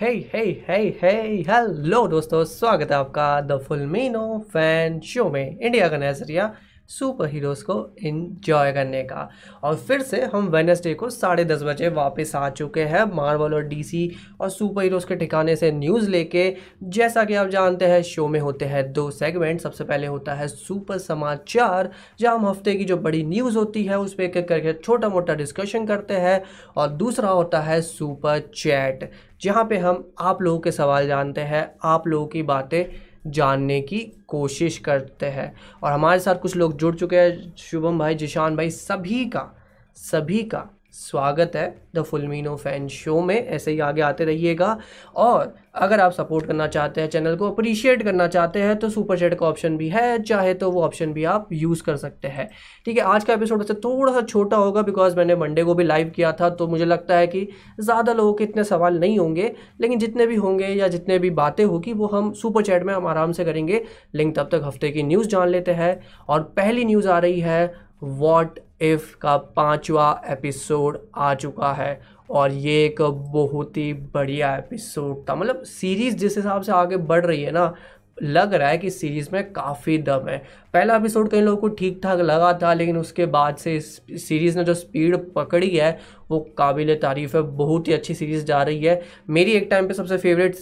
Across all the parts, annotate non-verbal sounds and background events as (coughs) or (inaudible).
हे हे हे हे hello दोस्तों, स्वागत है आपका द फुलमीनो फ़ैन शो में इंडिया का नज़रिया सुपर हीरोज़ को इन्जॉय करने का। और फिर से हम वेनसडे को साढ़े दस बजे वापस आ चुके हैं मार्वल और डीसी और सुपर हीरोज़ के ठिकाने से न्यूज़ लेके। जैसा कि आप जानते हैं शो में होते हैं दो सेगमेंट सबसे पहले होता है सुपर समाचार, जहाँ हम हफ़्ते की जो बड़ी न्यूज़ होती है, उस पर एक करके छोटा मोटा डिस्कशन करते हैं। और दूसरा होता है सुपर चैट जहाँ पे हम आप लोगों के सवाल जानते हैं, आप लोगों की बातें जानने की कोशिश करते हैं। और हमारे साथ कुछ लोग जुड़ चुके हैं। शुभम भाई, जिशान भाई, सभी का सभी का स्वागत है द फुलमीनो फ़ैन शो में। ऐसे ही आगे आते रहिएगा। और अगर आप सपोर्ट करना चाहते हैं, चैनल को अप्रिशिएट करना चाहते हैं तो सुपर चैट का ऑप्शन भी है। चाहे तो वो ऑप्शन भी आप यूज़ कर सकते हैं। ठीक है, आज का एपिसोड वैसे थोड़ा सा छोटा होगा बिकॉज़ मैंने मंडे को भी लाइव किया था तो मुझे लगता है कि ज़्यादा लोगों के इतने सवाल नहीं होंगे। लेकिन जितने भी होंगे या जितने भी बातें होगी, वो हम सुपर चैट में हम आराम से करेंगे। लेकिन तब तक हफ़्ते की न्यूज़ जान लेते हैं। और पहली न्यूज़ आ रही है वॉट इफ़ का पांचवा एपिसोड आ चुका है और ये एक बहुत ही बढ़िया एपिसोड था। मतलब सीरीज़ जिस हिसाब से आगे बढ़ रही है ना, लग रहा है कि सीरीज़ में काफ़ी दम है। पहला एपिसोड कई लोगों को ठीक ठाक लगा था, लेकिन उसके बाद से इस सीरीज़ ने जो स्पीड पकड़ी है, वो काबिल तारीफ़ है। बहुत ही अच्छी सीरीज़ जा रही है। मेरी एक टाइम पे सबसे favourite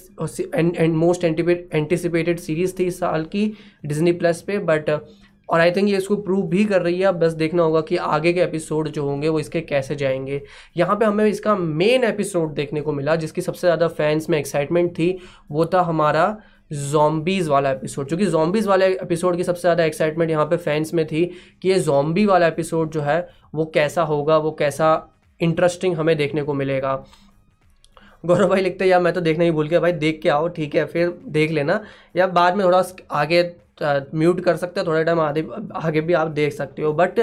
and most anticipated series थी इस साल की डिज्नी प्लस पे बट और आई थिंक ये इसको प्रूव भी कर रही है। बस देखना होगा कि आगे के एपिसोड जो होंगे, वो इसके कैसे जाएँगे। यहाँ पे हमें इसका मेन एपिसोड देखने को मिला, जिसकी सबसे ज़्यादा फैंस में एक्साइटमेंट थी, वो था हमारा जॉम्बीज़ वाला एपिसोड क्योंकि जॉम्बीज़ वाले एपिसोड की सबसे ज़्यादा एक्साइटमेंट यहाँ पे फैंस में थी कि ये जॉम्बी वाला एपिसोड जो है, वो कैसा होगा, वो कैसा इंटरेस्टिंग हमें देखने को मिलेगा। गौरव भाई लिखते हैं, यार, मैं तो देखना ही भूल गया, भाई देख के आओ, ठीक है, फिर देख लेना। या बाद में थोड़ा आगे म्यूट कर सकते हो, थोड़ा टाइम आगे आगे भी आप देख सकते हो। बट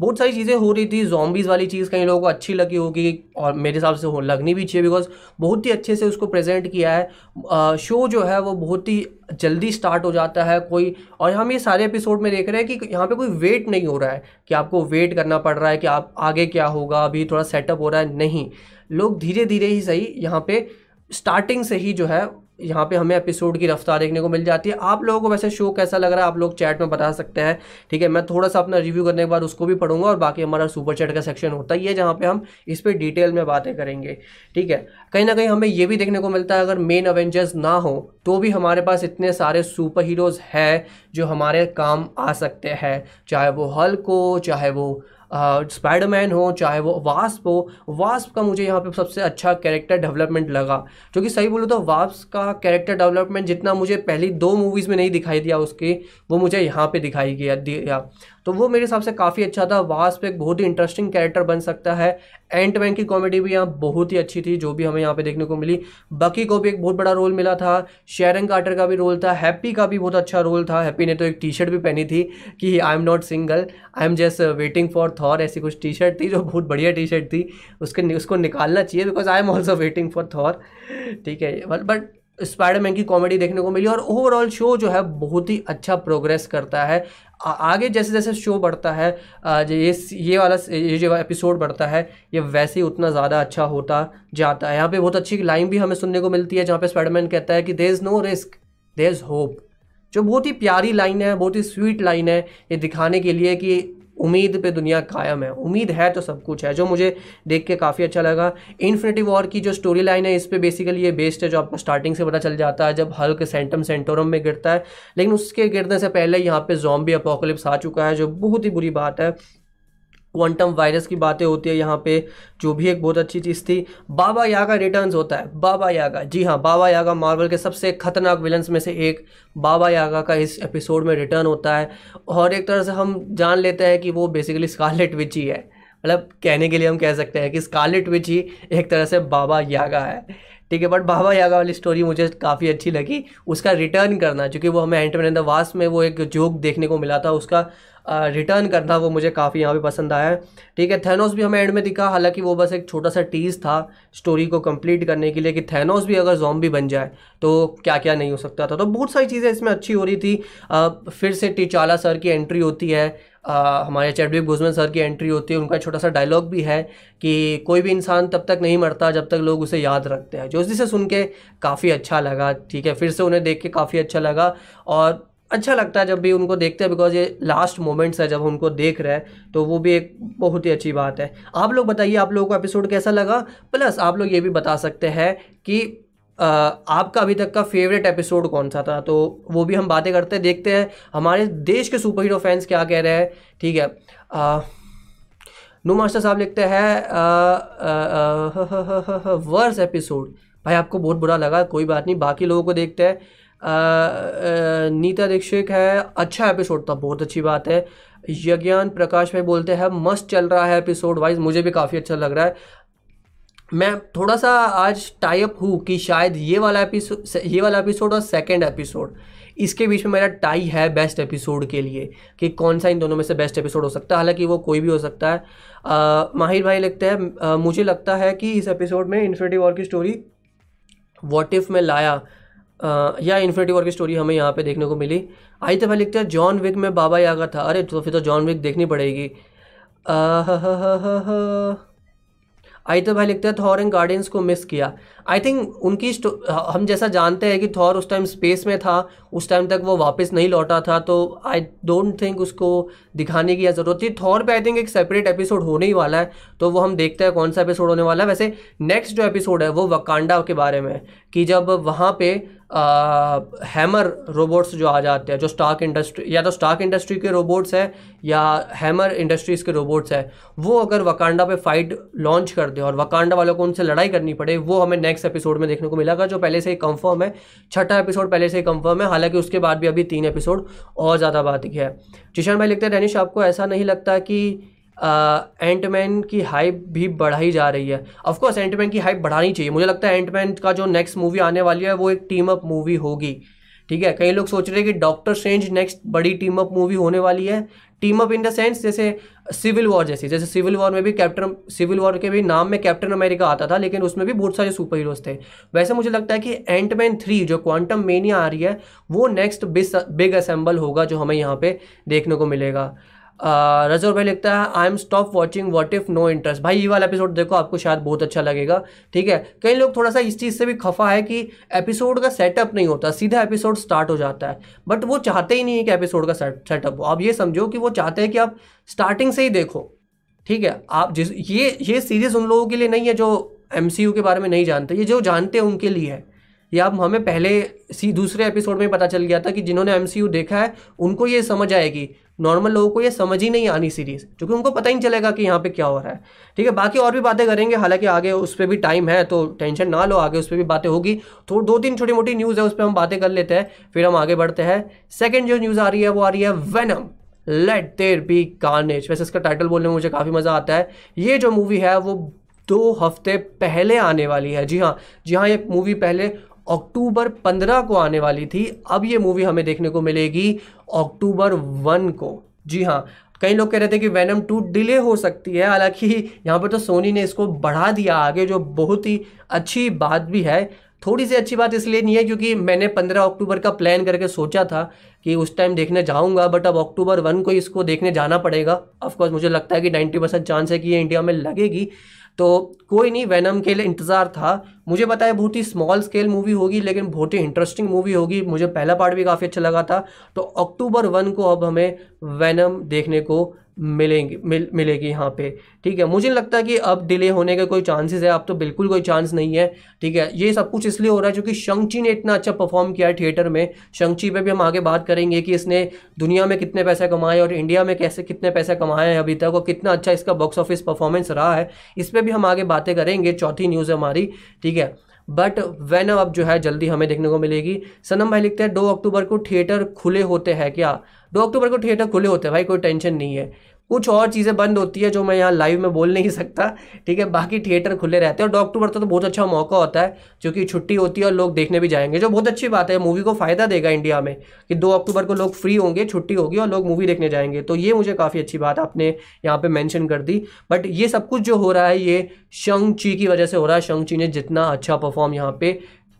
बहुत सारी चीज़ें हो रही थी जॉम्बीज़ वाली चीज़ कई लोगों को अच्छी लगी होगी, और मेरे हिसाब से हो, लगनी भी चाहिए बिकॉज़ बहुत ही अच्छे से उसको प्रेजेंट किया है। शो जो है वो बहुत ही जल्दी स्टार्ट हो जाता है, कोई, और हम ये सारे एपिसोड में देख रहे हैं कि यहाँ पे कोई वेट नहीं हो रहा है, कि आपको वेट करना पड़ रहा है, कि आप आगे क्या होगा, अभी थोड़ा सेटअप हो रहा है, नहीं। लोग धीरे धीरे ही सही यहाँ पे स्टार्टिंग से ही जो है यहाँ पे हमें एपिसोड की रफ्तार देखने को मिल जाती है। आप लोगों को वैसे शो कैसा लग रहा है, आप लोग चैट में बता सकते हैं। ठीक है, मैं थोड़ा सा अपना रिव्यू करने के बाद उसको भी पढ़ूँगा और बाकी हमारा सुपर चैट का सेक्शन होता ही है जहाँ पे हम इस पर डिटेल में बातें करेंगे। ठीक है, कहीं ना कहीं हमें ये भी देखने को मिलता है, अगर मेन अवेंजर्स ना हो तो भी हमारे पास इतने सारे सुपर हीरोज़ हैं जो हमारे काम आ सकते हैं। चाहे वो हल्क हो, चाहे वो स्पाइडरमैन हो, चाहे वो वास्प हो वास्प का मुझे यहाँ पे सबसे अच्छा कैरेक्टर डेवलपमेंट लगा। क्योंकि सही बोलूँ तो वास्प का कैरेक्टर डेवलपमेंट जितना मुझे पहली दो मूवीज़ में नहीं दिखाई दिया उसकी, वो मुझे यहाँ पे दिखाई गया, दिया। तो वो मेरे हिसाब से काफ़ी अच्छा था। वास्प एक बहुत ही इंटरेस्टिंग कैरेक्टर बन सकता है। एंट मैन की कॉमेडी भी यहाँ बहुत ही अच्छी थी, जो भी हमें यहाँ पे देखने को मिली। बकी को भी एक बहुत बड़ा रोल मिला था। शेरन कार्टर का भी रोल था। हैप्पी का भी बहुत अच्छा रोल था। हैप्पी ने तो एक टी शर्ट भी पहनी थी कि I am not single I am just waiting for Thor ऐसी कुछ टी शर्ट थी जो बहुत बढ़िया टी शर्ट थी। उसके, उसको निकालना चाहिए because I am also waiting for Thor ठीक है बट स्पाइडरमैन की कॉमेडी देखने को मिली और ओवरऑल शो जो है बहुत ही अच्छा प्रोग्रेस करता है। आगे जैसे जैसे शो बढ़ता है ये ये वाला, ये जो एपिसोड बढ़ता है, ये वैसे ही उतना ज़्यादा अच्छा होता जाता है। यहाँ पे बहुत अच्छी लाइन भी हमें सुनने को मिलती है, जहाँ पे स्पाइडरमैन कहता है कि there is no risk there is hope जो बहुत ही प्यारी लाइन है, बहुत ही स्वीट लाइन है, ये दिखाने के लिए कि उम्मीद पे दुनिया कायम है। उम्मीद है तो सब कुछ है, जो मुझे देख के काफ़ी अच्छा लगा। इन्फिनिटी वॉर की जो स्टोरी लाइन है, इस पर बेसिकली ये बेस्ड है, जो आपको स्टार्टिंग से पता चल जाता है, जब हल्क सेंटम सेंटोरम में गिरता है। लेकिन उसके गिरने से पहले यहाँ पे जॉम्बी अपोकलिप्स आ चुका है, जो बहुत ही बुरी बात है। क्वांटम वायरस की बातें होती है यहाँ पे, जो भी एक बहुत अच्छी चीज़ थी। बाबा यागा रिटर्न्स होता है, बाबा यागा। जी हाँ बाबा यागा मार्वल के सबसे खतरनाक विलन्स में से एक बाबा यागा का इस एपिसोड में रिटर्न होता है। और एक तरह से हम जान लेते हैं कि वो बेसिकली स्कारलेट विच ही है। मतलब कहने के लिए हम कह सकते हैं कि स्कारलेट विच ही एक तरह से बाबा यागा है। ठीक है बट बाबा यागा वाली स्टोरी मुझे काफ़ी अच्छी लगी। उसका रिटर्न करना, क्योंकि वो हमें एंटरमैन द वास्ट में वो एक जोक देखने को मिला था, उसका रिटर्न करना वो मुझे काफ़ी यहाँ पे पसंद आया ठीक है थैनोस भी हमें एंड में दिखा हालाँकि वो बस एक छोटा सा टीज था स्टोरी को कंप्लीट करने के लिए कि थैनोस भी अगर जॉम्बी बन जाए तो क्या क्या नहीं हो सकता था। तो बहुत सारी चीज़ें इसमें अच्छी हो रही थी। आ, फिर से टिचाला सर की एंट्री होती है। आ, हमारे चैडविक बुजमन सर की एंट्री होती है। उनका छोटा सा डायलॉग भी है कि कोई भी इंसान तब तक नहीं मरता जब तक लोग उसे याद रखते हैं। जो जिसे सुन के काफ़ी अच्छा लगा। ठीक है फिर से उन्हें देख के काफ़ी अच्छा लगा। और अच्छा लगता है जब भी उनको देखते हैं बिकॉज़ ये लास्ट मोमेंट्स है, जब उनको देख रहे हैं तो वो भी एक बहुत ही अच्छी बात है। आप लोग बताइए, आप लोगों को एपिसोड कैसा लगा? प्लस आप लोग ये भी बता सकते हैं कि आपका अभी तक का फेवरेट एपिसोड कौन सा था? तो वो भी हम बातें करते हैं, देखते हैं, हमारे देश के सुपर हीरो फैंस क्या कह रहे हैं, ठीक है? नो मास्टर साहब लिखते हैं वर्स एपिसोड भाई, आपको बहुत बुरा लगा, कोई बात नहीं, बाकी लोगों को देखते हैं। नीता दीक्षित है। अच्छा एपिसोड था बहुत अच्छी बात है। यज्ञान प्रकाश भाई बोलते हैं मस्त चल रहा है एपिसोड वाइज मुझे भी काफ़ी अच्छा लग रहा है। मैं थोड़ा सा आज टाइप हूँ कि शायद ये वाला एपिसोड ये वाला एपिसोड और सेकंड एपिसोड इसके बीच में मेरा टाई है बेस्ट एपिसोड के लिए कि कौन सा इन दोनों में से बेस्ट एपिसोड हो सकता है। हालाँकि वो कोई भी हो सकता है। आ, माहिर भाई लिखते हैं मुझे लगता है कि इस एपिसोड में इन्फिनिटी वॉर की स्टोरी वॉट इफ़ में लाया। या इन्फिनिटी वॉर की स्टोरी हमें यहाँ पे देखने को मिली। आई तो भाई लिखते हैं जॉन विक में बाबा यागा था। अरे तो फिर तो जॉन विक देखनी पड़ेगी। आई तो भाई लिखते हैं थॉर एंड गार्डियंस को मिस किया। आई थिंक उनकी हम जैसा जानते हैं कि थॉर उस टाइम स्पेस में था, उस टाइम तक वो वापस नहीं लौटा था तो आई डोंट थिंक उसको दिखाने की ज़रूरत थी। थॉर पे आई थिंक एक सेपरेट एपिसोड होने ही वाला है तो वो हम देखते हैं कौन सा एपिसोड होने वाला है। वैसे नेक्स्ट जो एपिसोड है वो वकांडा के बारे में कि जब वहाँ पे हैमर रोबोट्स जो आ जाते हैं, जो स्टाक इंडस्ट्री या तो स्टाक इंडस्ट्री के रोबोट्स हैं, या हैमर इंडस्ट्रीज़ के रोबोट्स हैं, वो अगर वकांडा पे फाइट लॉन्च कर दे, और वकांडा वालों को उनसे लड़ाई करनी पड़े, वो हमें नेक्स्ट एपिसोड में देखने को मिलेगा, जो पहले से ही कंफर्म है। छठा एपिसोड पहले से ही कंफर्म है, हालाँकि उसके बाद भी अभी तीन एपिसोड और ज़्यादा बात है। जिशान भाई लिखते हैं, रैनिश, आपको ऐसा नहीं लगता कि एंटमैन की हाइप भी बढ़ाई जा रही है? ऑफकोर्स एंटमैन की हाइप बढ़ानी चाहिए। मुझे लगता है एंटमैन का जो नेक्स्ट मूवी आने वाली है, वो एक टीम अप मूवी होगी। ठीक है? कई लोग सोच रहे हैं कि डॉक्टर स्ट्रेंज नेक्स्ट बड़ी टीम अप मूवी होने वाली है। Team up in the sense जैसे सिविल वॉर जैसी, जैसे सिविल वॉर में भी कैप्टन सिविल वॉर के भी नाम में कैप्टन अमेरिका आता था, लेकिन उसमें भी बहुत सारे सुपर हीरोज थे। वैसे मुझे लगता है कि एंटमैन थ्री जो क्वांटम मेनिया आ रही है, वो नेक्स्ट बिग असेंबल होगा जो हमें यहाँ पे देखने को मिलेगा। रजोर भाई लिखता है I am stop watching what if no interest भाई, ये वाला एपिसोड देखो, आपको शायद बहुत अच्छा लगेगा, ठीक है? कई लोग थोड़ा सा इस चीज़ से भी खफा है कि एपिसोड का सेटअप नहीं होता, सीधा एपिसोड स्टार्ट हो जाता है बट वो चाहते ही नहीं है कि एपिसोड का सेटअप हो। आप ये समझो कि वो चाहते हैं कि आप स्टार्टिंग से ही देखो, ठीक है? आप जिस, ये ये सीरीज़ उन लोगों के लिए नहीं है जो एमसीयू के बारे में नहीं जानते, ये जो जानते हैं उनके लिए है। या अब हमें पहले सी, दूसरे एपिसोड में पता चल गया था कि जिन्होंने एमसीयू देखा है, उनको ये समझ आएगी नॉर्मल लोगों को ये समझ ही नहीं आनी सीरीज़, क्योंकि उनको पता ही नहीं चलेगा कि यहाँ पे क्या हो रहा है। ठीक है, बाकी और भी बातें करेंगे, हालाँकि आगे उस पर भी टाइम है तो टेंशन ना लो, आगे उस पर भी बातें होगी। तो दो तीन छोटी मोटी न्यूज़ है, उस पर हम बातें कर लेते हैं, फिर हम आगे बढ़ते हैं। सेकेंड जो न्यूज़ आ रही है, वो आ रही है Venom let there be carnage वैसे इसका टाइटल बोलने में मुझे काफ़ी मज़ा आता है। ये जो मूवी है, वो दो हफ़्ते पहले आने वाली है। जी हाँ जी हाँ ये मूवी पहले अक्टूबर पंद्रह को आने वाली थी। अब ये मूवी हमें देखने को मिलेगी अक्टूबर वन को। जी हाँ कई लोग कह रहे थे कि वैनम टू डिले हो सकती है। हालाँकि यहाँ पर तो सोनी ने इसको बढ़ा दिया आगे, जो बहुत ही अच्छी बात भी है। थोड़ी सी अच्छी बात इसलिए नहीं है क्योंकि मैंने पंद्रह अक्टूबर का प्लान करके सोचा था कि उस टाइम देखने जाऊँगा बट अब अक्टूबर वन को इसको देखने जाना पड़ेगा। ऑफकोर्स मुझे लगता है कि नाइन्टी परसेंट चांस है कि ये इंडिया में लगेगी। तो कोई नहीं वैनम के लिए इंतज़ार था। मुझे पता है बहुत ही स्मॉल स्केल मूवी होगी, लेकिन बहुत ही इंटरेस्टिंग मूवी होगी। मुझे पहला पार्ट भी काफ़ी अच्छा लगा था। तो अक्टूबर वन को अब हमें वैनम देखने को मिलेंगे, मिल, मिलेगी यहाँ पे। ठीक है, मुझे लगता है कि अब डिले होने के कोई चांसेस है। अब तो बिल्कुल कोई चांस नहीं है। ठीक है, ये सब कुछ इसलिए हो रहा है क्योंकि शंगची ने इतना अच्छा परफॉर्म किया है थिएटर में। शंगची पे भी हम आगे बात करेंगे कि इसने दुनिया में कितने पैसे कमाए और इंडिया में कैसे कितने पैसे कमाए हैं अभी तक और कितना अच्छा इसका बॉक्स ऑफ़िस परफॉर्मेंस रहा है। इस पर भी हम आगे बातें करेंगे। चौथी न्यूज़ है हमारी। ठीक है बट वैन अब जो है, जल्दी हमें देखने को मिलेगी। सनम भाई लिखते हैं, दो अक्टूबर को थिएटर खुले होते हैं क्या? दो अक्टूबर को थिएटर खुले होते हैं भाई, कोई टेंशन नहीं है। कुछ और चीज़ें बंद होती है जो मैं यहाँ लाइव में बोल नहीं सकता, ठीक है? बाकी थिएटर खुले रहते हैं और अक्टूबर तो बहुत अच्छा मौका होता है क्योंकि छुट्टी होती है और लोग देखने भी जाएँगे, जो बहुत अच्छी बात है। मूवी को फ़ायदा देगा इंडिया में कि दो अक्टूबर को लोग फ्री होंगे, छुट्टी होगी और लोग मूवी देखने जाएँगे। तो ये मुझे काफ़ी अच्छी बात आपने यहाँ पर मैंशन कर दी। बट ये सब कुछ जो हो रहा है, ये शंग ची की वजह से हो रहा है। शंग ची ने जितना अच्छा परफॉर्म यहाँ पे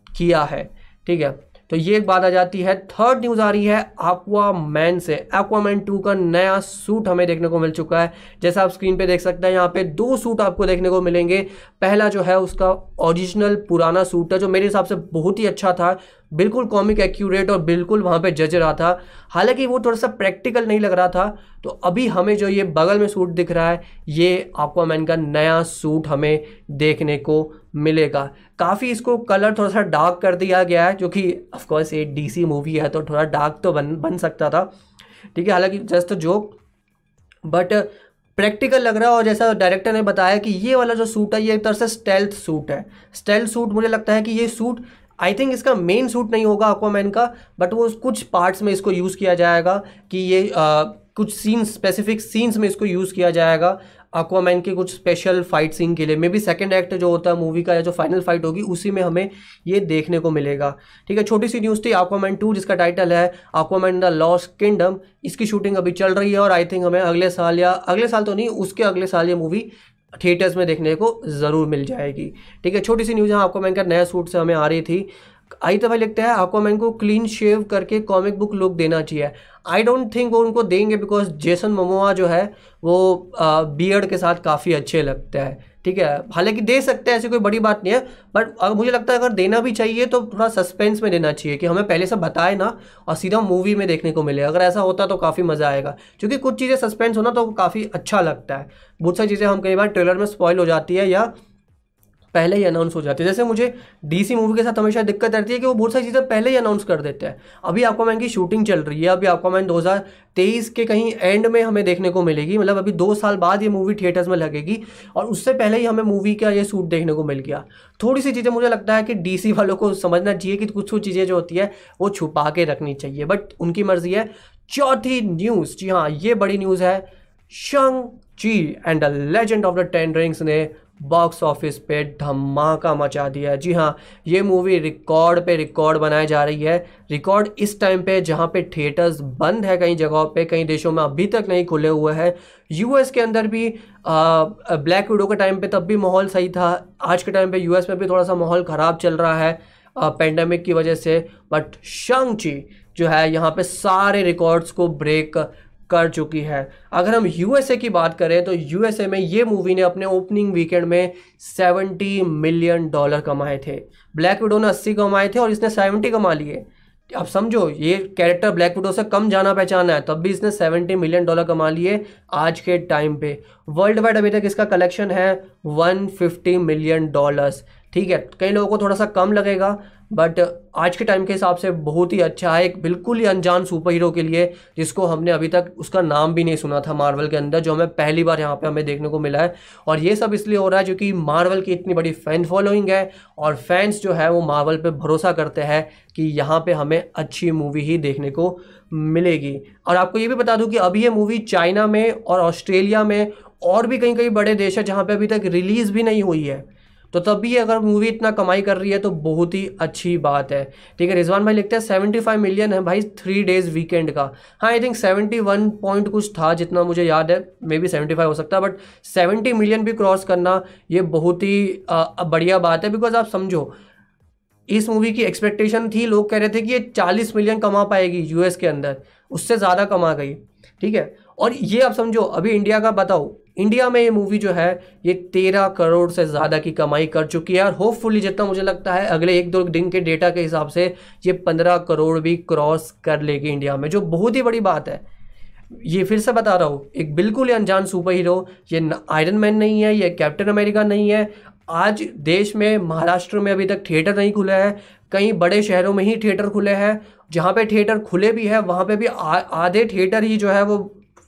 किया है, ठीक है? तो ये एक बात आ जाती है। थर्ड न्यूज़ आ रही है aqua मैन से। एक्वा मैन टू का नया सूट हमें देखने को मिल चुका है। जैसा आप स्क्रीन पे देख सकते हैं, यहाँ पे दो सूट आपको देखने को मिलेंगे। पहला जो है, उसका ओरिजिनल पुराना सूट है, जो मेरे हिसाब से बहुत ही अच्छा था। बिल्कुल कॉमिक एक्यूरेट और बिल्कुल वहाँ पे जज रहा था। हालाँकि वो थोड़ा सा प्रैक्टिकल नहीं लग रहा था। तो अभी हमें जो ये बगल में सूट दिख रहा है, ये मैन का नया सूट हमें देखने को मिलेगा। काफ़ी इसको कलर थोड़ा सा डार्क कर दिया गया है जो कि ऑफकोर्स ये डीसी मूवी है तो थोड़ा डार्क तो बन बन सकता था। ठीक है हालाँकि जस्ट जोक बट प्रैक्टिकल लग रहा है और जैसा डायरेक्टर ने बताया कि ये वाला जो सूट है ये एक तरह से स्टेल्थ सूट है। स्टेल्थ सूट मुझे लगता है कि ये सूट आई थिंक इसका मेन सूट नहीं होगा अक्वामैन का बट वो कुछ पार्ट्स में इसको यूज़ किया जाएगा कि ये आ, कुछ सीन्स स्पेसिफिक सीन्स में इसको यूज़ किया जाएगा। अक्वामैन के कुछ स्पेशल फाइट सीन के लिए। मे बी सेकेंड एक्ट जो होता है मूवी का या जो फाइनल फाइट होगी, उसी में हमें ये देखने को मिलेगा। ठीक है, छोटी सी न्यूज़ थी अक्वामैन टू जिसका टाइटल है अक्वामैन द लॉस्ट किंगडम इसकी शूटिंग अभी चल रही है और आई थिंक हमें अगले साल या, अगले साल तो नहीं, उसके अगले साल ये मूवी थिएटर्स में देखने को ज़रूर मिल जाएगी। ठीक है, छोटी सी न्यूज़ यहाँ आपको का नया सूट से हमें आ रही थी। आई तो भाई लिखते हैं aquaman को क्लीन शेव करके कॉमिक बुक लुक देना चाहिए। आई डोंट थिंक वो उनको देंगे बिकॉज़ जेसन मोमोआ जो है, वो बियर्ड के साथ काफ़ी अच्छे लगते हैं। ठीक है? हालाँकि दे सकते हैं, ऐसी कोई बड़ी बात नहीं है बट अगर मुझे लगता है अगर देना भी चाहिए तो थोड़ा सस्पेंस में देना चाहिए कि हमें पहले से बताए ना और सीधा मूवी में देखने को मिले। अगर ऐसा होता तो काफ़ी मज़ा आएगा, क्योंकि कुछ चीज़ें सस्पेंस होना तो काफ़ी अच्छा लगता है। बहुत सारी चीज़ें हम कई बार ट्रेलर में स्पॉइल हो जाती है या पहले ही अनाउंस हो जाती है। जैसे मुझे डीसी मूवी के साथ हमेशा दिक्कत रहती है कि वो बहुत सारी चीज़ें पहले ही अनाउंस कर देते हैं। अभी मैन की शूटिंग चल रही है, अभी मैन दो तेईस के कहीं एंड में हमें देखने को मिलेगी। मतलब अभी दो साल बाद ये मूवी थिएटर्स में लगेगी और उससे पहले ही हमें मूवी का ये सूट देखने को मिल गया। थोड़ी सी चीज़ें मुझे लगता है कि डीसी वालों को समझना चाहिए कि कुछ कुछ चीज़ें जो होती है, वो छुपा के रखनी चाहिए। बट उनकी मर्ज़ी है। चौथी न्यूज़ जी हाँ ये बड़ी न्यूज़ है। Shang Chi and the legend of the ten rings ने बॉक्स ऑफ़िस पे धमाका मचा दिया जी हाँ ये मूवी रिकॉर्ड पे रिकॉर्ड बनाई जा रही है। रिकॉर्ड इस टाइम पे जहाँ पे थिएटर्स बंद है कई जगहों पे, कई देशों में अभी तक नहीं खुले हुए हैं। यूएस के अंदर भी ब्लैक विडो के टाइम पे तब भी माहौल सही था। आज के टाइम पे यूएस में भी थोड़ा सा माहौल ख़राब चल रहा है पेंडेमिक की वजह से। बट शंगची जो है, यहाँ पे सारे रिकॉर्ड्स को ब्रेक कर चुकी है। अगर हम यूएसए की बात करें तो यूएसए में ये मूवी ने अपने ओपनिंग वीकेंड में 70 मिलियन डॉलर कमाए थे। ब्लैक विडो ने 80 कमाए थे और इसने 70 कमा लिए अब समझो, ये कैरेक्टर ब्लैक विडो से कम जाना पहचाना है, तब भी इसने 70 मिलियन डॉलर कमा लिए आज के टाइम पे। वर्ल्ड वाइड अभी तक इसका कलेक्शन है 150 मिलियन डॉलर्स ठीक है, कई लोगों को थोड़ा सा कम लगेगा बट आज के टाइम के हिसाब से बहुत ही अच्छा है, एक बिल्कुल ही अनजान सुपर हीरो के लिए, जिसको हमने अभी तक उसका नाम भी नहीं सुना था मार्वल के अंदर, जो हमें पहली बार यहाँ पे हमें देखने को मिला है। और ये सब इसलिए हो रहा है क्योंकि मार्वल की इतनी बड़ी फ़ैन फॉलोइंग है, और फैंस जो है वो मार्वल पर भरोसा करते हैं कि यहाँ पर हमें अच्छी मूवी ही देखने को मिलेगी। और आपको ये भी बता दूँ कि अभी ये मूवी चाइना में और ऑस्ट्रेलिया में और भी कई कई बड़े देश है जहाँ पर अभी तक रिलीज़ भी नहीं हुई है। तो तभी अगर मूवी इतना कमाई कर रही है तो बहुत ही अच्छी बात है। ठीक है, रिजवान भाई लिखते हैं सेवेंटी फाइव मिलियन है भाई थ्री डेज़ वीकेंड का। हाँ I think seventy one point कुछ था, जितना मुझे याद है। मे बी सेवेंटी फाइव हो सकता है बट सेवेंटी मिलियन भी क्रॉस करना, ये बहुत ही बढ़िया बात है। बिकॉज़ आप समझो, इस मूवी की एक्सपेक्टेशन थी, लोग कह रहे थे कि ये चालीस मिलियन कमा पाएगी यूएस के अंदर। उससे ज़्यादा कमा गई। ठीक है, और ये आप समझो, अभी इंडिया का बताओ इंडिया में ये मूवी जो है, ये तेरह करोड़ से ज़्यादा की कमाई कर चुकी है और होपफुली जितना मुझे लगता है, अगले एक दो दिन के डेटा के हिसाब से ये पंद्रह करोड़ भी क्रॉस कर लेगी इंडिया में, जो बहुत ही बड़ी बात है। ये फिर से बता रहा हूँ, एक बिल्कुल अनजान सुपर हीरो ये आयरन मैन नहीं है, ये कैप्टन अमेरिका नहीं है। आज देश में, महाराष्ट्र में अभी तक थिएटर नहीं खुले हैं कई बड़े शहरों में ही थिएटर खुले हैं, जहाँ पे थिएटर खुले भी है, वहाँ पे भी आधे थिएटर ही जो है वो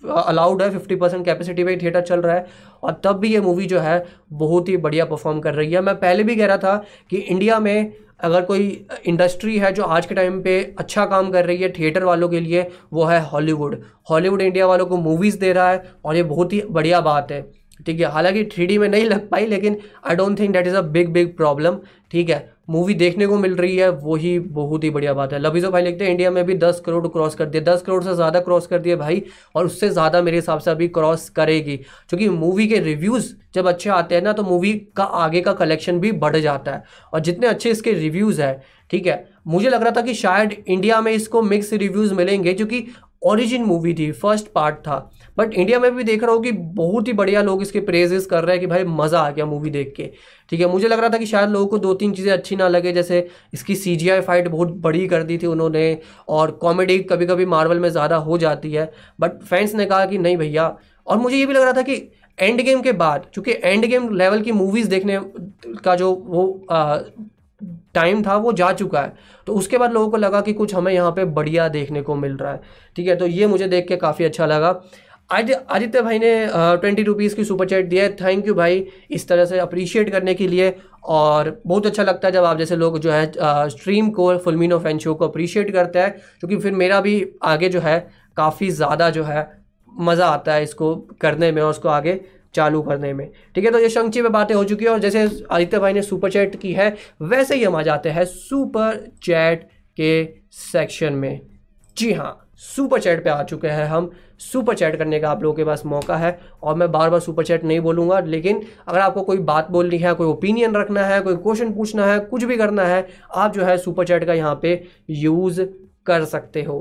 अलाउड है फिफ्टी परसेंट कैपेसिटी पे थिएटर चल रहा है। और तब भी ये मूवी जो है, बहुत ही बढ़िया परफॉर्म कर रही है। मैं पहले भी कह रहा था कि इंडिया में अगर कोई इंडस्ट्री है जो आज के टाइम पे अच्छा काम कर रही है थिएटर वालों के लिए, वो है हॉलीवुड हॉलीवुड इंडिया वालों को मूवीज़ दे रहा है और ये बहुत ही बढ़िया बात है। ठीक है, हालाँकि थ्री में नहीं लग पाई, लेकिन I don't think that is a big big problem ठीक है मूवी देखने को मिल रही है, वही बहुत ही बढ़िया बात है। लबीजो भाई लिखते हैं इंडिया में भी दस करोड़ क्रॉस कर दिया। दस करोड़ से ज़्यादा क्रॉस कर दिए भाई, और उससे ज़्यादा मेरे हिसाब से अभी क्रॉस करेगी। क्योंकि मूवी के रिव्यूज़ जब अच्छे आते हैं ना तो मूवी का आगे का कलेक्शन भी बढ़ जाता है। और जितने अच्छे इसके रिव्यूज़ है, ठीक है? मुझे लग रहा था कि शायद इंडिया में इसको मिक्स रिव्यूज़ मिलेंगे, क्योंकि ओरिजिन मूवी थी फ़र्स्ट पार्ट था। बट इंडिया में भी देख रहा हूँ कि बहुत ही बढ़िया लोग इसके प्रेजेस कर रहे हैं कि भाई मज़ा आ गया मूवी देख के। ठीक है, मुझे लग रहा था कि शायद लोगों को दो तीन चीज़ें अच्छी ना लगे, जैसे इसकी सी जी आई फाइट बहुत बड़ी कर दी थी उन्होंने, और कॉमेडी कभी कभी मार्वल में ज़्यादा हो जाती है। बट फैंस ने कहा कि नहीं भैया। और मुझे ये भी लग रहा था कि एंड गेम के बाद, चूँकि एंड गेम लेवल की मूवीज़ देखने का जो वो टाइम था, वो जा चुका है। तो उसके बाद लोगों को लगा कि कुछ हमें यहाँ पे बढ़िया देखने को मिल रहा है। ठीक है तो ये मुझे देख के काफ़ी अच्छा लगा। आदित्य भाई ने ट्वेंटी रुपीज़ की सुपर चैट दिया है। थैंक यू भाई इस तरह से अप्रिशिएट करने के लिए। और बहुत अच्छा लगता है जब आप जैसे लोग जो है स्ट्रीम को फुलमिनो फ़ैन शो को अप्रिशिएट करते हैं। क्योंकि फिर मेरा भी आगे जो है, काफ़ी ज़्यादा जो है, मज़ा आता है इसको करने में और उसको आगे चालू करने में। ठीक है तो ये शंक्ची में बातें हो चुकी है और जैसे आदित्य भाई ने सुपर चैट की है, वैसे ही हम आ जाते हैं सुपर चैट के सेक्शन में। जी हाँ सुपर चैट पे आ चुके हैं हम। सुपर चैट करने का आप लोगों के पास मौका है और मैं बार बार सुपर चैट नहीं बोलूँगा, लेकिन अगर आपको कोई बात बोलनी है, कोई ओपिनियन रखना है, कोई क्वेश्चन पूछना है, कुछ भी करना है, आप जो है सुपर चैट का यहाँ पे यूज़ कर सकते हो।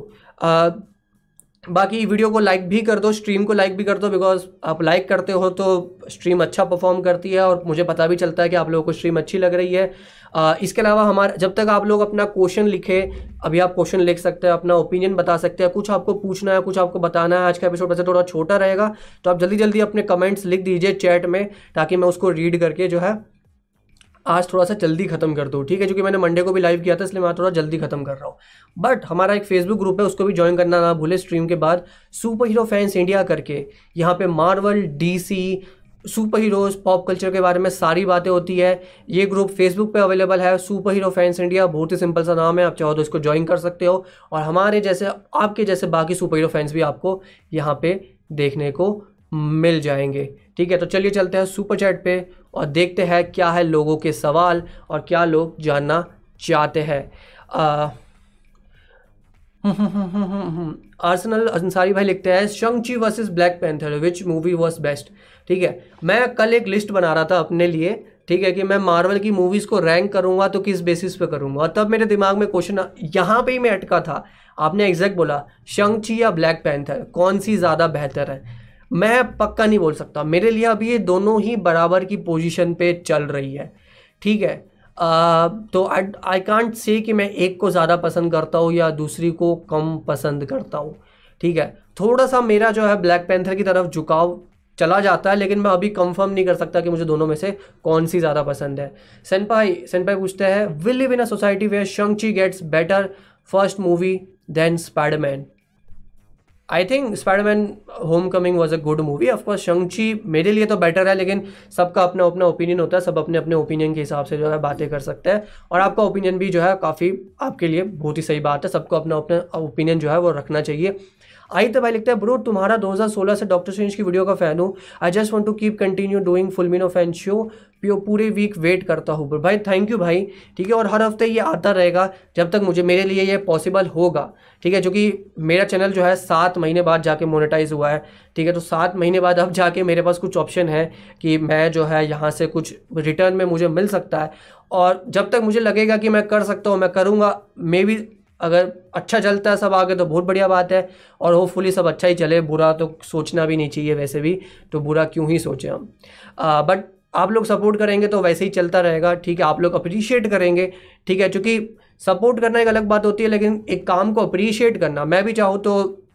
बाकी वीडियो को लाइक भी कर दो स्ट्रीम को लाइक भी कर दो बिकॉज़ आप लाइक करते हो तो स्ट्रीम अच्छा परफॉर्म करती है और मुझे पता भी चलता है कि आप लोगों को स्ट्रीम अच्छी लग रही है। आ, इसके अलावा हमारा जब तक आप लोग अपना क्वेश्चन लिखे अभी आप क्वेश्चन लिख सकते हैं अपना ओपिनियन बता सकते हैं कुछ आपको पूछना है कुछ आपको बताना है आज का एपिसोड वैसे थोड़ा छोटा रहेगा तो आप जल्दी जल्दी अपने कमेंट्स लिख दीजिए चैट में ताकि मैं उसको रीड करके जो है आज थोड़ा सा जल्दी खत्म कर दूँ, ठीक है? क्योंकि मैंने मंडे को भी लाइव किया था, इसलिए मैं थोड़ा जल्दी खत्म कर रहा हूँ। बट हमारा एक फेसबुक ग्रुप है, उसको भी ज्वाइन करना ना भूले स्ट्रीम के बाद। सुपर हीरो फैंस इंडिया करके, यहाँ पे Marvel DC super heroes pop culture के बारे में सारी बातें होती है। ये ग्रुप फेसबुक पे अवेलेबल है। सुपर हीरो फैंस इंडिया बहुत ही सिंपल सा नाम है, आप चाहो तो इसको ज्वाइन कर सकते हो। और हमारे जैसे, आपके जैसे बाकी सुपर हीरो फैंस भी आपको यहाँ पे देखने को मिल जाएँगे, ठीक है? तो चलिए चलते हैं सुपर चैट पे। और देखते हैं क्या है लोगों के सवाल और क्या लोग जानना चाहते हैं। आर्सनल अंसारी भाई लिखते हैं Shangchi versus Black Panther which movie was best ठीक है, मैं कल एक लिस्ट बना रहा था अपने लिए, ठीक है, कि मैं मार्वल की मूवीज़ को रैंक करूँगा तो किस बेसिस पे करूँगा। और तब मेरे दिमाग में क्वेश्चन यहाँ पे ही मैं अटका था। आपने एग्जैक्ट बोला शंगची या ब्लैक पैंथर कौन सी ज़्यादा बेहतर है? मैं पक्का नहीं बोल सकता। मेरे लिए अभी ये दोनों ही बराबर की पोजीशन पे चल रही है। ठीक है? आ, तो आई कांट से कि मैं एक को ज़्यादा पसंद करता हूँ या दूसरी को कम पसंद करता हूँ। ठीक है? थोड़ा सा मेरा जो है ब्लैक पैंथर की तरफ़ झुकाव चला जाता है लेकिन मैं अभी कंफर्म नहीं कर सकता कि मुझे दोनों में से कौन सी ज़्यादा पसंद है। सेनपाई सेनपाई पूछते हैं will live in a society where Shangchi gets better first movie then Spiderman I think Spiderman homecoming was a good movie of course Shangchi मेरे लिए तो बेटर है, लेकिन सबका अपना अपना ओपिनियन होता है, सब अपने अपने ओपिनियन के हिसाब से जो है बातें कर सकते हैं। और आपका ओपिनियन भी जो है काफ़ी आपके लिए बहुत ही सही बात है, सबको अपना अपना ओपिनियन जो है वो रखना चाहिए। तो भाई लिखता है, ब्रो, तुम्हारा 2016 से डॉक्टर स्ट्रेंज की वीडियो का फ़ैन हूँ। I just want to keep continue doing full मीनो फ़ैन शो प्यो पूरे वीक वेट करता हूँ, ब्रो। भाई थैंक यू भाई, ठीक है? और हर हफ़्ते ये आता रहेगा जब तक मुझे, मेरे लिए ये पॉसिबल होगा, ठीक है? क्योंकि मेरा चैनल जो है, सात महीने बाद जाके मोनेटाइज हुआ है, ठीक है? तो सात महीने बाद अब जाके मेरे पास कुछ ऑप्शन है कि मैं जो है, यहाँ से कुछ रिटर्न में मुझे मिल सकता है। और जब तक मुझे लगेगा कि मैं कर सकता हूँ, मैं करूँगा मे भी अगर अच्छा चलता है सब आगे तो बहुत बढ़िया बात है। और होपफुली सब अच्छा ही चले। बुरा तो सोचना भी नहीं चाहिए वैसे भी तो बुरा क्यों ही सोचें हम। बट आप लोग सपोर्ट करेंगे तो वैसे ही चलता रहेगा, ठीक है? आप लोग अप्रिशिएट करेंगे, ठीक है? चूँकि सपोर्ट करना एक अलग बात होती है, लेकिन एक काम को अप्रिशिएट करना। मैं भी चाहूँ तो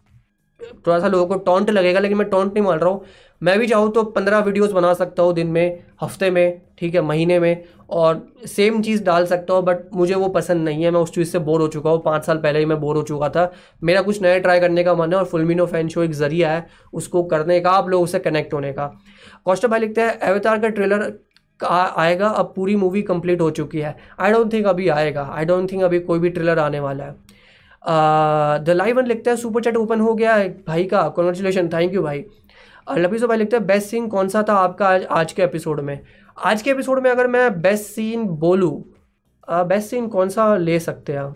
थोड़ा सा लोगों को टॉन्ट लगेगा, लेकिन मैं टॉन्ट नहीं मार रहा हूँ। मैं भी चाहूँ तो पंद्रह वीडियोस बना सकता हूँ दिन में, हफ़्ते में, ठीक है, महीने में, और सेम चीज़ डाल सकता हूँ बट मुझे वो पसंद नहीं है। मैं उस चीज़ से बोर हो चुका हूँ। पाँच साल पहले ही मैं बोर हो चुका था। मेरा कुछ नया ट्राई करने का मन है, और फुलमिनो फ़ैन शो एक ज़रिया है उसको करने का, आप लोगों से कनेक्ट होने का। कौष्टभ भाई लिखते हैं अवतार का ट्रेलर आएगा, अब पूरी मूवी कंप्लीट हो चुकी है। आई डोंट थिंक अभी आएगा। आई डोंट थिंक अभी कोई भी ट्रेलर आने वाला है। द लाइव वन लिखता है सुपर चैट ओपन हो गया है भाई का। कॉन्ग्रेचुलेशन थैंक यू भाई। लपीसो भाई लिखते हैं बेस्ट सीन कौन सा था आपका आज आज के एपिसोड में? आज के एपिसोड में अगर मैं बेस्ट सीन बोलूँ बेस्ट सीन कौन सा ले सकते हैं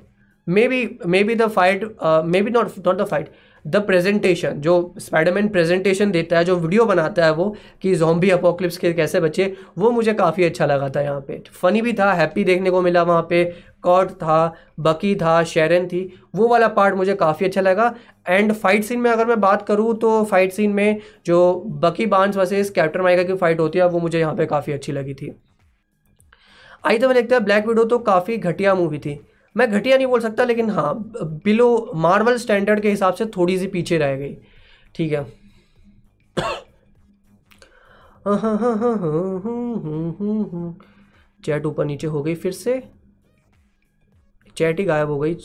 maybe maybe the fight maybe not not the fight the presentation, जो स्पाइडरमैन प्रेजेंटेशन देता है, जो वीडियो बनाता है वो, कि जॉम्बी अपोक्लिप्स के कैसे बचे, वो मुझे काफ़ी अच्छा लगा था यहाँ पे। फ़नी भी था हैप्पी देखने को मिला वहाँ पे। कॉट था बकी था शेरन थी, वो वाला पार्ट मुझे काफ़ी अच्छा लगा। एंड फाइट सीन में अगर मैं बात करूँ तो फाइट सीन में जो Bucky Barnes versus captain America की फाइट होती है, वो मुझे यहाँ पे काफ़ी अच्छी लगी थी। आई तो मैं देखता है ब्लैक विडो तो काफ़ी घटिया मूवी थी। मैं घटिया नहीं बोल सकता, लेकिन हाँ बिलो मार्वल स्टैंडर्ड के हिसाब से थोड़ी सी पीछे रह गई। ठीक है। चैट ऊपर नीचे हो गई फिर से। चैट ही गायब हो गई,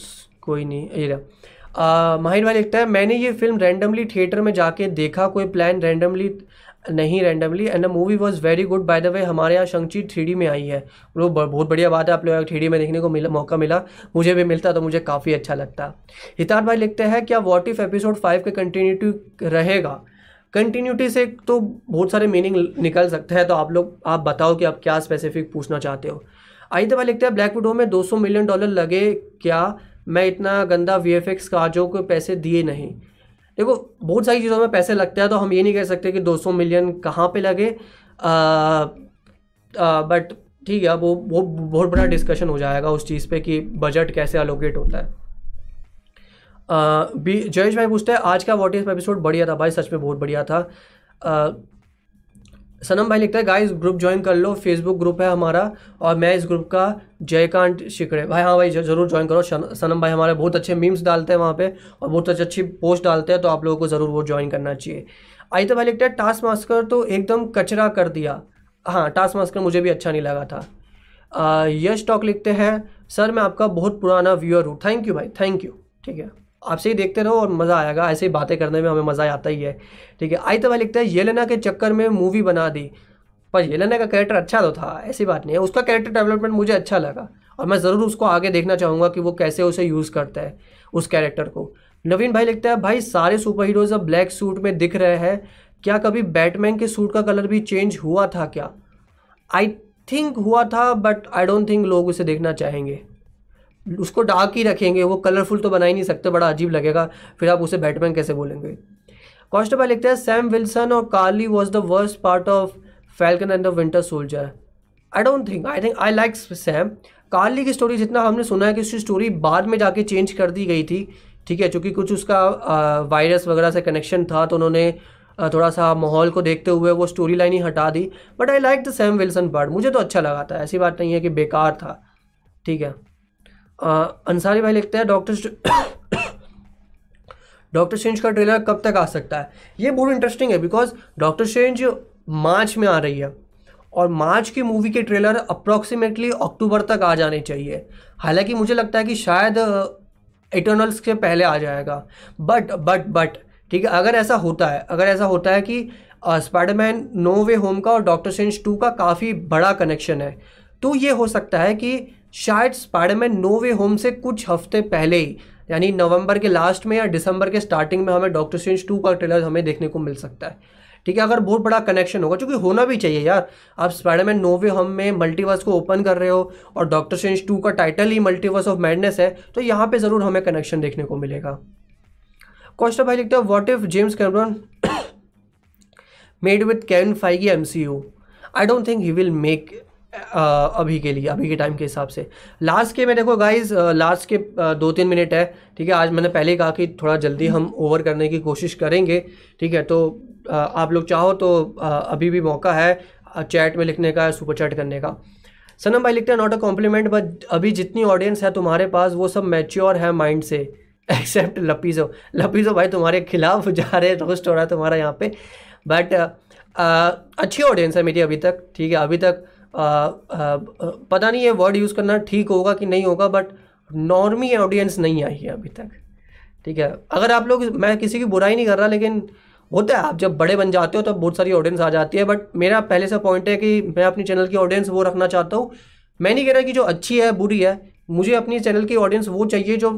कोई नहीं। ये माहिर भाई लिखता है, मैंने ये फ़िल्म रैंडमली थिएटर में जाके देखा, कोई प्लान रैंडमली नहीं randomly and the movie was very good by the way हमारे यहाँ शंची थ्री में आई है। वो बहुत बढ़िया बात है, आप लोग थ्री में देखने को मिला, मौका मिला, मुझे भी मिलता तो मुझे काफ़ी अच्छा लगता। हितार भाई लिखते हैं, क्या वॉट इफ़ एपिसोड फाइव का कंटिन्यूटी रहेगा? कंटिन्यूटी से तो बहुत सारे मीनिंग निकल सकते हैं तो आप लोग, आप बताओ कि आप क्या स्पेसिफिक पूछना चाहते हो। आई भाई लिखते हैं ब्लैक विडो में 200 मिलियन डॉलर लगे क्या? मैं इतना गंदा वी एफ़ एक्स काजों को पैसे दिए नहीं। देखो, बहुत सारी चीज़ों में पैसे लगते हैं तो हम ये नहीं कह सकते कि 200 मिलियन कहाँ पे लगे। बट ठीक है वो वो बहुत बड़ा डिस्कशन हो जाएगा उस चीज़ पे कि बजट कैसे अलोकेट होता है। बी जयेश भाई पूछते हैं, आज का वॉट इज़ एपिसोड बढ़िया था? भाई, सच में बहुत बढ़िया था। सनम भाई लिखता है गाइस ग्रुप ज्वाइन कर लो फेसबुक ग्रुप है हमारा और मैं इस ग्रुप का जयकांत शिकड़े। भाई हाँ भाई ज़रूर ज्वाइन करो। सनम भाई हमारे बहुत अच्छे मीम्स डालते हैं वहाँ पे और बहुत अच्छी अच्छी पोस्ट डालते हैं तो आप लोगों को ज़रूर वो ज्वाइन करना चाहिए। आई तो भाई लिखता है टास्क मास्कर तो एकदम कचरा कर दिया। हाँ टास्क मास्कर मुझे भी अच्छा नहीं लगा था। यश टॉक लिखते हैं, सर, मैं आपका बहुत पुराना व्यूअर हूँ। थैंक यू भाई थैंक यू ठीक है। आपसे ही देखते रहो और मज़ा आएगा, ऐसे ही बातें करने में हमें मज़ा आता ही है। ठीक है, आई तब लिखता है, येलेना के चक्कर में मूवी बना दी। पर येलेना का कैरेक्टर अच्छा तो था, ऐसी बात नहीं है। उसका कैरेक्टर डेवलपमेंट मुझे अच्छा लगा और मैं ज़रूर उसको आगे देखना चाहूँगा कि वो कैसे उसे यूज़ करता है, उस कैरेक्टर को। नवीन भाई लिखता है, भाई, सारे सुपर हीरोज अब ब्लैक सूट में दिख रहे हैं। क्या कभी बैटमैन के सूट का कलर भी चेंज हुआ था क्या? आई थिंक हुआ था, बट आई डोंट थिंक लोग उसे देखना चाहेंगे। उसको डार्क ही रखेंगे, वो कलरफुल तो बना ही नहीं सकते, बड़ा अजीब लगेगा। फिर आप उसे बैटमैन कैसे बोलेंगे? कॉन्स्टेबल लिखते हैं सैम विल्सन और Carly was the worst part of Falcon and the Winter Soldier I don't think I think I like Sam Carly की स्टोरी जितना हमने सुना है कि उसकी स्टोरी बाद में जाके चेंज कर दी गई थी, ठीक है? क्योंकि कुछ उसका वायरस वगैरह से कनेक्शन था तो उन्होंने थोड़ा सा माहौल को देखते हुए वो स्टोरी लाइन ही हटा दी। But I like the Sam Wilson part मुझे तो अच्छा लगा था, ऐसी बात नहीं है कि बेकार था, ठीक है? अंसारी भाई लिखते हैं, डॉक्टर (coughs) डॉक्टर स्ट्रेंज का ट्रेलर कब तक आ सकता है? ये बहुत इंटरेस्टिंग है बिकॉज़ डॉक्टर स्ट्रेंज मार्च में आ रही है और मार्च की मूवी के ट्रेलर अप्रॉक्सीमेटली अक्टूबर तक आ जाने चाहिए। हालाँकि मुझे लगता है कि शायद इटर्नल्स के पहले आ जाएगा। बट बट बट ठीक है, अगर ऐसा होता है, अगर ऐसा होता है कि स्पाइडरमैन नो वे होम का और डॉक्टर स्ट्रेंज टू का काफ़ी बड़ा कनेक्शन है तो ये हो सकता है कि शायद स्पाइडरमैन नो वे होम से कुछ हफ़्ते पहले ही यानी नवंबर के लास्ट में या दिसंबर के स्टार्टिंग में हमें डॉक्टर स्ट्रेंज टू का ट्रेलर हमें देखने को मिल सकता है। ठीक है, अगर बहुत बड़ा कनेक्शन होगा, क्योंकि होना भी चाहिए यार। आप स्पाइडरमैन नो वे होम में मल्टीवर्स को ओपन कर रहे हो और डॉक्टर स्ट्रेंज टू का टाइटल ही मल्टीवर्स ऑफ़ मैडनेस है तो यहाँ पे ज़रूर हमें कनेक्शन देखने को मिलेगा। कॉस्टा भाई लिखते हैं what if James Cameron made with Kevin Feige M C U I don't think he will make अभी के लिए, अभी के टाइम के हिसाब से। लास्ट के में देखो गाइज़ लास्ट के दो तीन मिनट है, ठीक है? आज मैंने पहले कहा कि थोड़ा जल्दी हम ओवर करने की कोशिश करेंगे, ठीक है? तो आप लोग चाहो तो अभी भी मौका है चैट में लिखने का सुपर चैट करने का। सनम भाई लिखते हैं नॉट अ कॉम्प्लीमेंट बट अभी जितनी ऑडियंस है तुम्हारे पास, वो सब मैच्योर है माइंड से। (laughs) एक्सेप्ट लपीजो। लपीजो भाई तुम्हारे खिलाफ जा रहे रोस्ट हो रहा है तुम्हारा यहाँ पे। बट अच्छी ऑडियंस है मेरी अभी तक, ठीक है? अभी तक पता नहीं ये वर्ड यूज़ करना ठीक होगा कि नहीं होगा बट नॉर्मी ऑडियंस नहीं आई है अभी तक। ठीक है? अगर आप लोग, मैं किसी की बुराई नहीं कर रहा, लेकिन होता है, आप जब बड़े बन जाते हो तो बहुत सारी ऑडियंस आ जाती है बट मेरा पहले से पॉइंट है कि मैं अपनी चैनल की ऑडियंस वो रखना चाहता हूँ। मैं नहीं कह रहा कि जो अच्छी है, बुरी है, मुझे अपनी चैनल की ऑडियंस वो चाहिए जो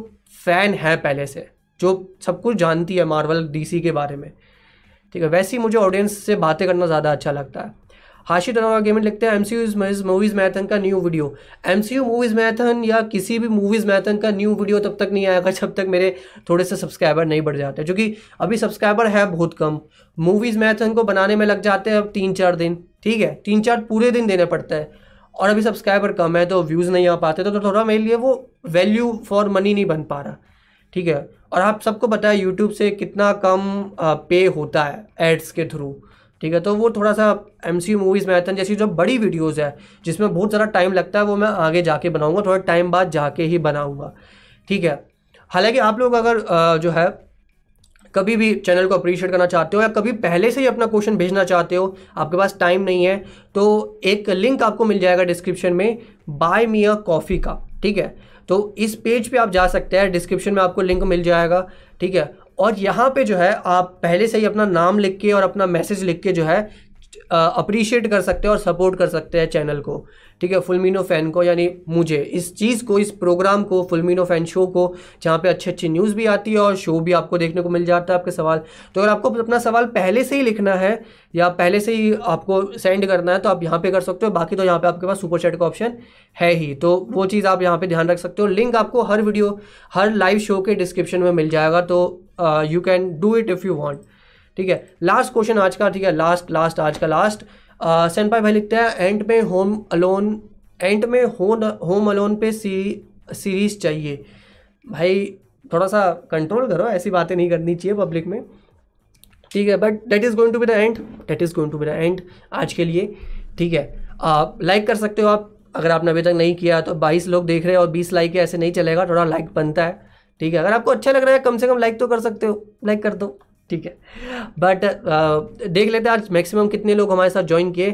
फ़ैन है पहले से, जो सब कुछ जानती है मार्वल डीसी के बारे में। ठीक है? वैसे मुझे ऑडियंस से बातें करना ज़्यादा अच्छा लगता है। हाशी तनवा गेमिंग लिखते हैं एम सी मूवीज़ मैथन का new video M C movies marathon या किसी भी मूवीज़ मैथन का न्यू वीडियो तब तक नहीं आएगा जब तक मेरे थोड़े से सब्सक्राइबर नहीं बढ़ जाते क्योंकि अभी सब्सक्राइबर है बहुत कम. मूवीज़ मैथन को बनाने में लग जाते हैं अब तीन चार दिन ठीक है? तीन चार पूरे दिन देने पड़ते हैं. और अभी सब्सक्राइबर कम है तो व्यूज़ नहीं आ पाते तो, तो थोड़ा मेरे लिए वो वैल्यू फॉर मनी नहीं बन पा रहा ठीक है? और आप सबको है यूट्यूब से कितना कम पे होता है एड्स के थ्रू ठीक है? तो वो थोड़ा सा एम सी मूवीज़ मैथन जैसी जो बड़ी वीडियोज़ है, जिसमें बहुत ज़्यादा टाइम लगता है, वो मैं आगे जाके बनाऊँगा, थोड़ा टाइम बाद जाके ही बनाऊँगा। ठीक है? हालाँकि आप लोग अगर जो है, कभी भी चैनल को अप्रिशिएट करना चाहते हो या कभी पहले से ही अपना क्वेश्चन भेजना चाहते हो, आपके पास टाइम नहीं है तो एक लिंक आपको मिल जाएगा डिस्क्रिप्शन में बाय मी अ कॉफ़ी का। ठीक है? तो इस पेज पे आप जा सकते हैं डिस्क्रिप्शन में आपको लिंक मिल जाएगा। ठीक है? और यहाँ पे जो है, आप पहले से ही अपना नाम लिख के और अपना मैसेज लिख के जो है अप्रिशिएट कर सकते हैं और सपोर्ट कर सकते हैं चैनल को। ठीक है फुलमिनो फ़ैन को यानी मुझे। इस चीज़ को, इस प्रोग्राम को फुलमिनो फ़ैन शो को, जहाँ पे अच्छी अच्छी न्यूज़ भी आती है और शो भी आपको देखने को मिल जाता है आपके सवाल। तो अगर आपको अपना सवाल पहले से ही लिखना है या पहले से ही आपको सेंड करना है तो आप यहाँ पे कर सकते हो। बाकी तो यहाँ पे आपके पास सुपर चैट का ऑप्शन है ही। तो वो चीज़ आप यहाँ पे ध्यान रख सकते हो। लिंक आपको हर वीडियो हर लाइव शो के डिस्क्रिप्शन में मिल जाएगा। तो you can do it if you want ठीक है? लास्ट क्वेश्चन आज का, ठीक है? लास्ट लास्ट आज का लास्ट सेन पाई भाई लिखते हैं एंड में होम अलोन एंड में होम होम अलोन पे सी सीरीज़ चाहिए। भाई, थोड़ा सा कंट्रोल करो, ऐसी बातें नहीं करनी चाहिए पब्लिक में। ठीक है? But that is going to be the end that is going to be the end आज के लिए। ठीक है? आप लाइक कर सकते हो आप। अगर आपने अभी तक नहीं किया तो 22 लोग देख रहे हैं और 20 लाइक है, ऐसे नहीं चलेगा। थोड़ा लाइक बनता है। ठीक है? अगर आपको अच्छा लग रहा है कम से कम लाइक तो कर सकते हो। लाइक कर दो। ठीक है? बट uh, देख लेते हैं आज मैक्सिमम कितने लोग हमारे साथ ज्वाइन किए।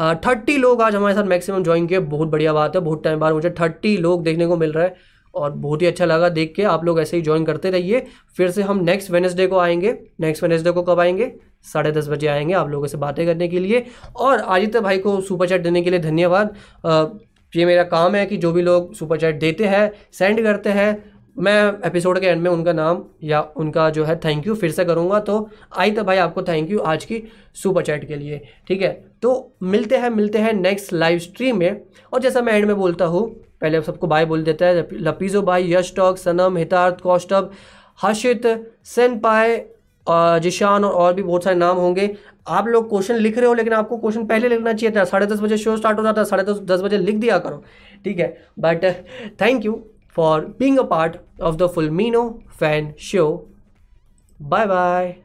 थर्टी uh, लोग आज हमारे साथ मैक्सिमम ज्वाइन किए। बहुत बढ़िया बात है। बहुत टाइम बाद मुझे थर्टी लोग देखने को मिल रहा है। और बहुत ही अच्छा लगा देख के। आप लोग ऐसे ही ज्वाइन करते रहिए। फिर से हम नेक्स्ट वेनसडे को आएँगे। नेक्स्ट वेनसडे को कब आएँगे? साढ़े दस बजे आएँगे आप लोगों से बातें करने के लिए। और आदित्य भाई को सुपर चैट देने के लिए धन्यवाद। Uh, ये मेरा काम है कि जो भी लोग सुपर चैट देते हैं सेंड करते हैं मैं एपिसोड के एंड में उनका नाम या उनका जो है थैंक यू फिर से करूँगा तो आई तो भाई आपको थैंक यू आज की सुपर चैट के लिए ठीक है? तो मिलते हैं मिलते हैं नेक्स्ट लाइव स्ट्रीम में। और जैसा मैं एंड में बोलता हूँ पहले सबको बाय बोल देता है लपीजो भाई यश टॉक सनम हितार्थ कौष्टभ हर्षित सेन पाए जिशान और, और भी बहुत सारे नाम होंगे। आप लोग क्वेश्चन लिख रहे हो लेकिन आपको क्वेश्चन पहले लिखना चाहिए था। साढ़े दस बजे शो स्टार्ट हो जाता है साढ़े दस दस बजे लिख दिया करो ठीक है? But thank you for being a part of the Fulmino fan show. Bye bye.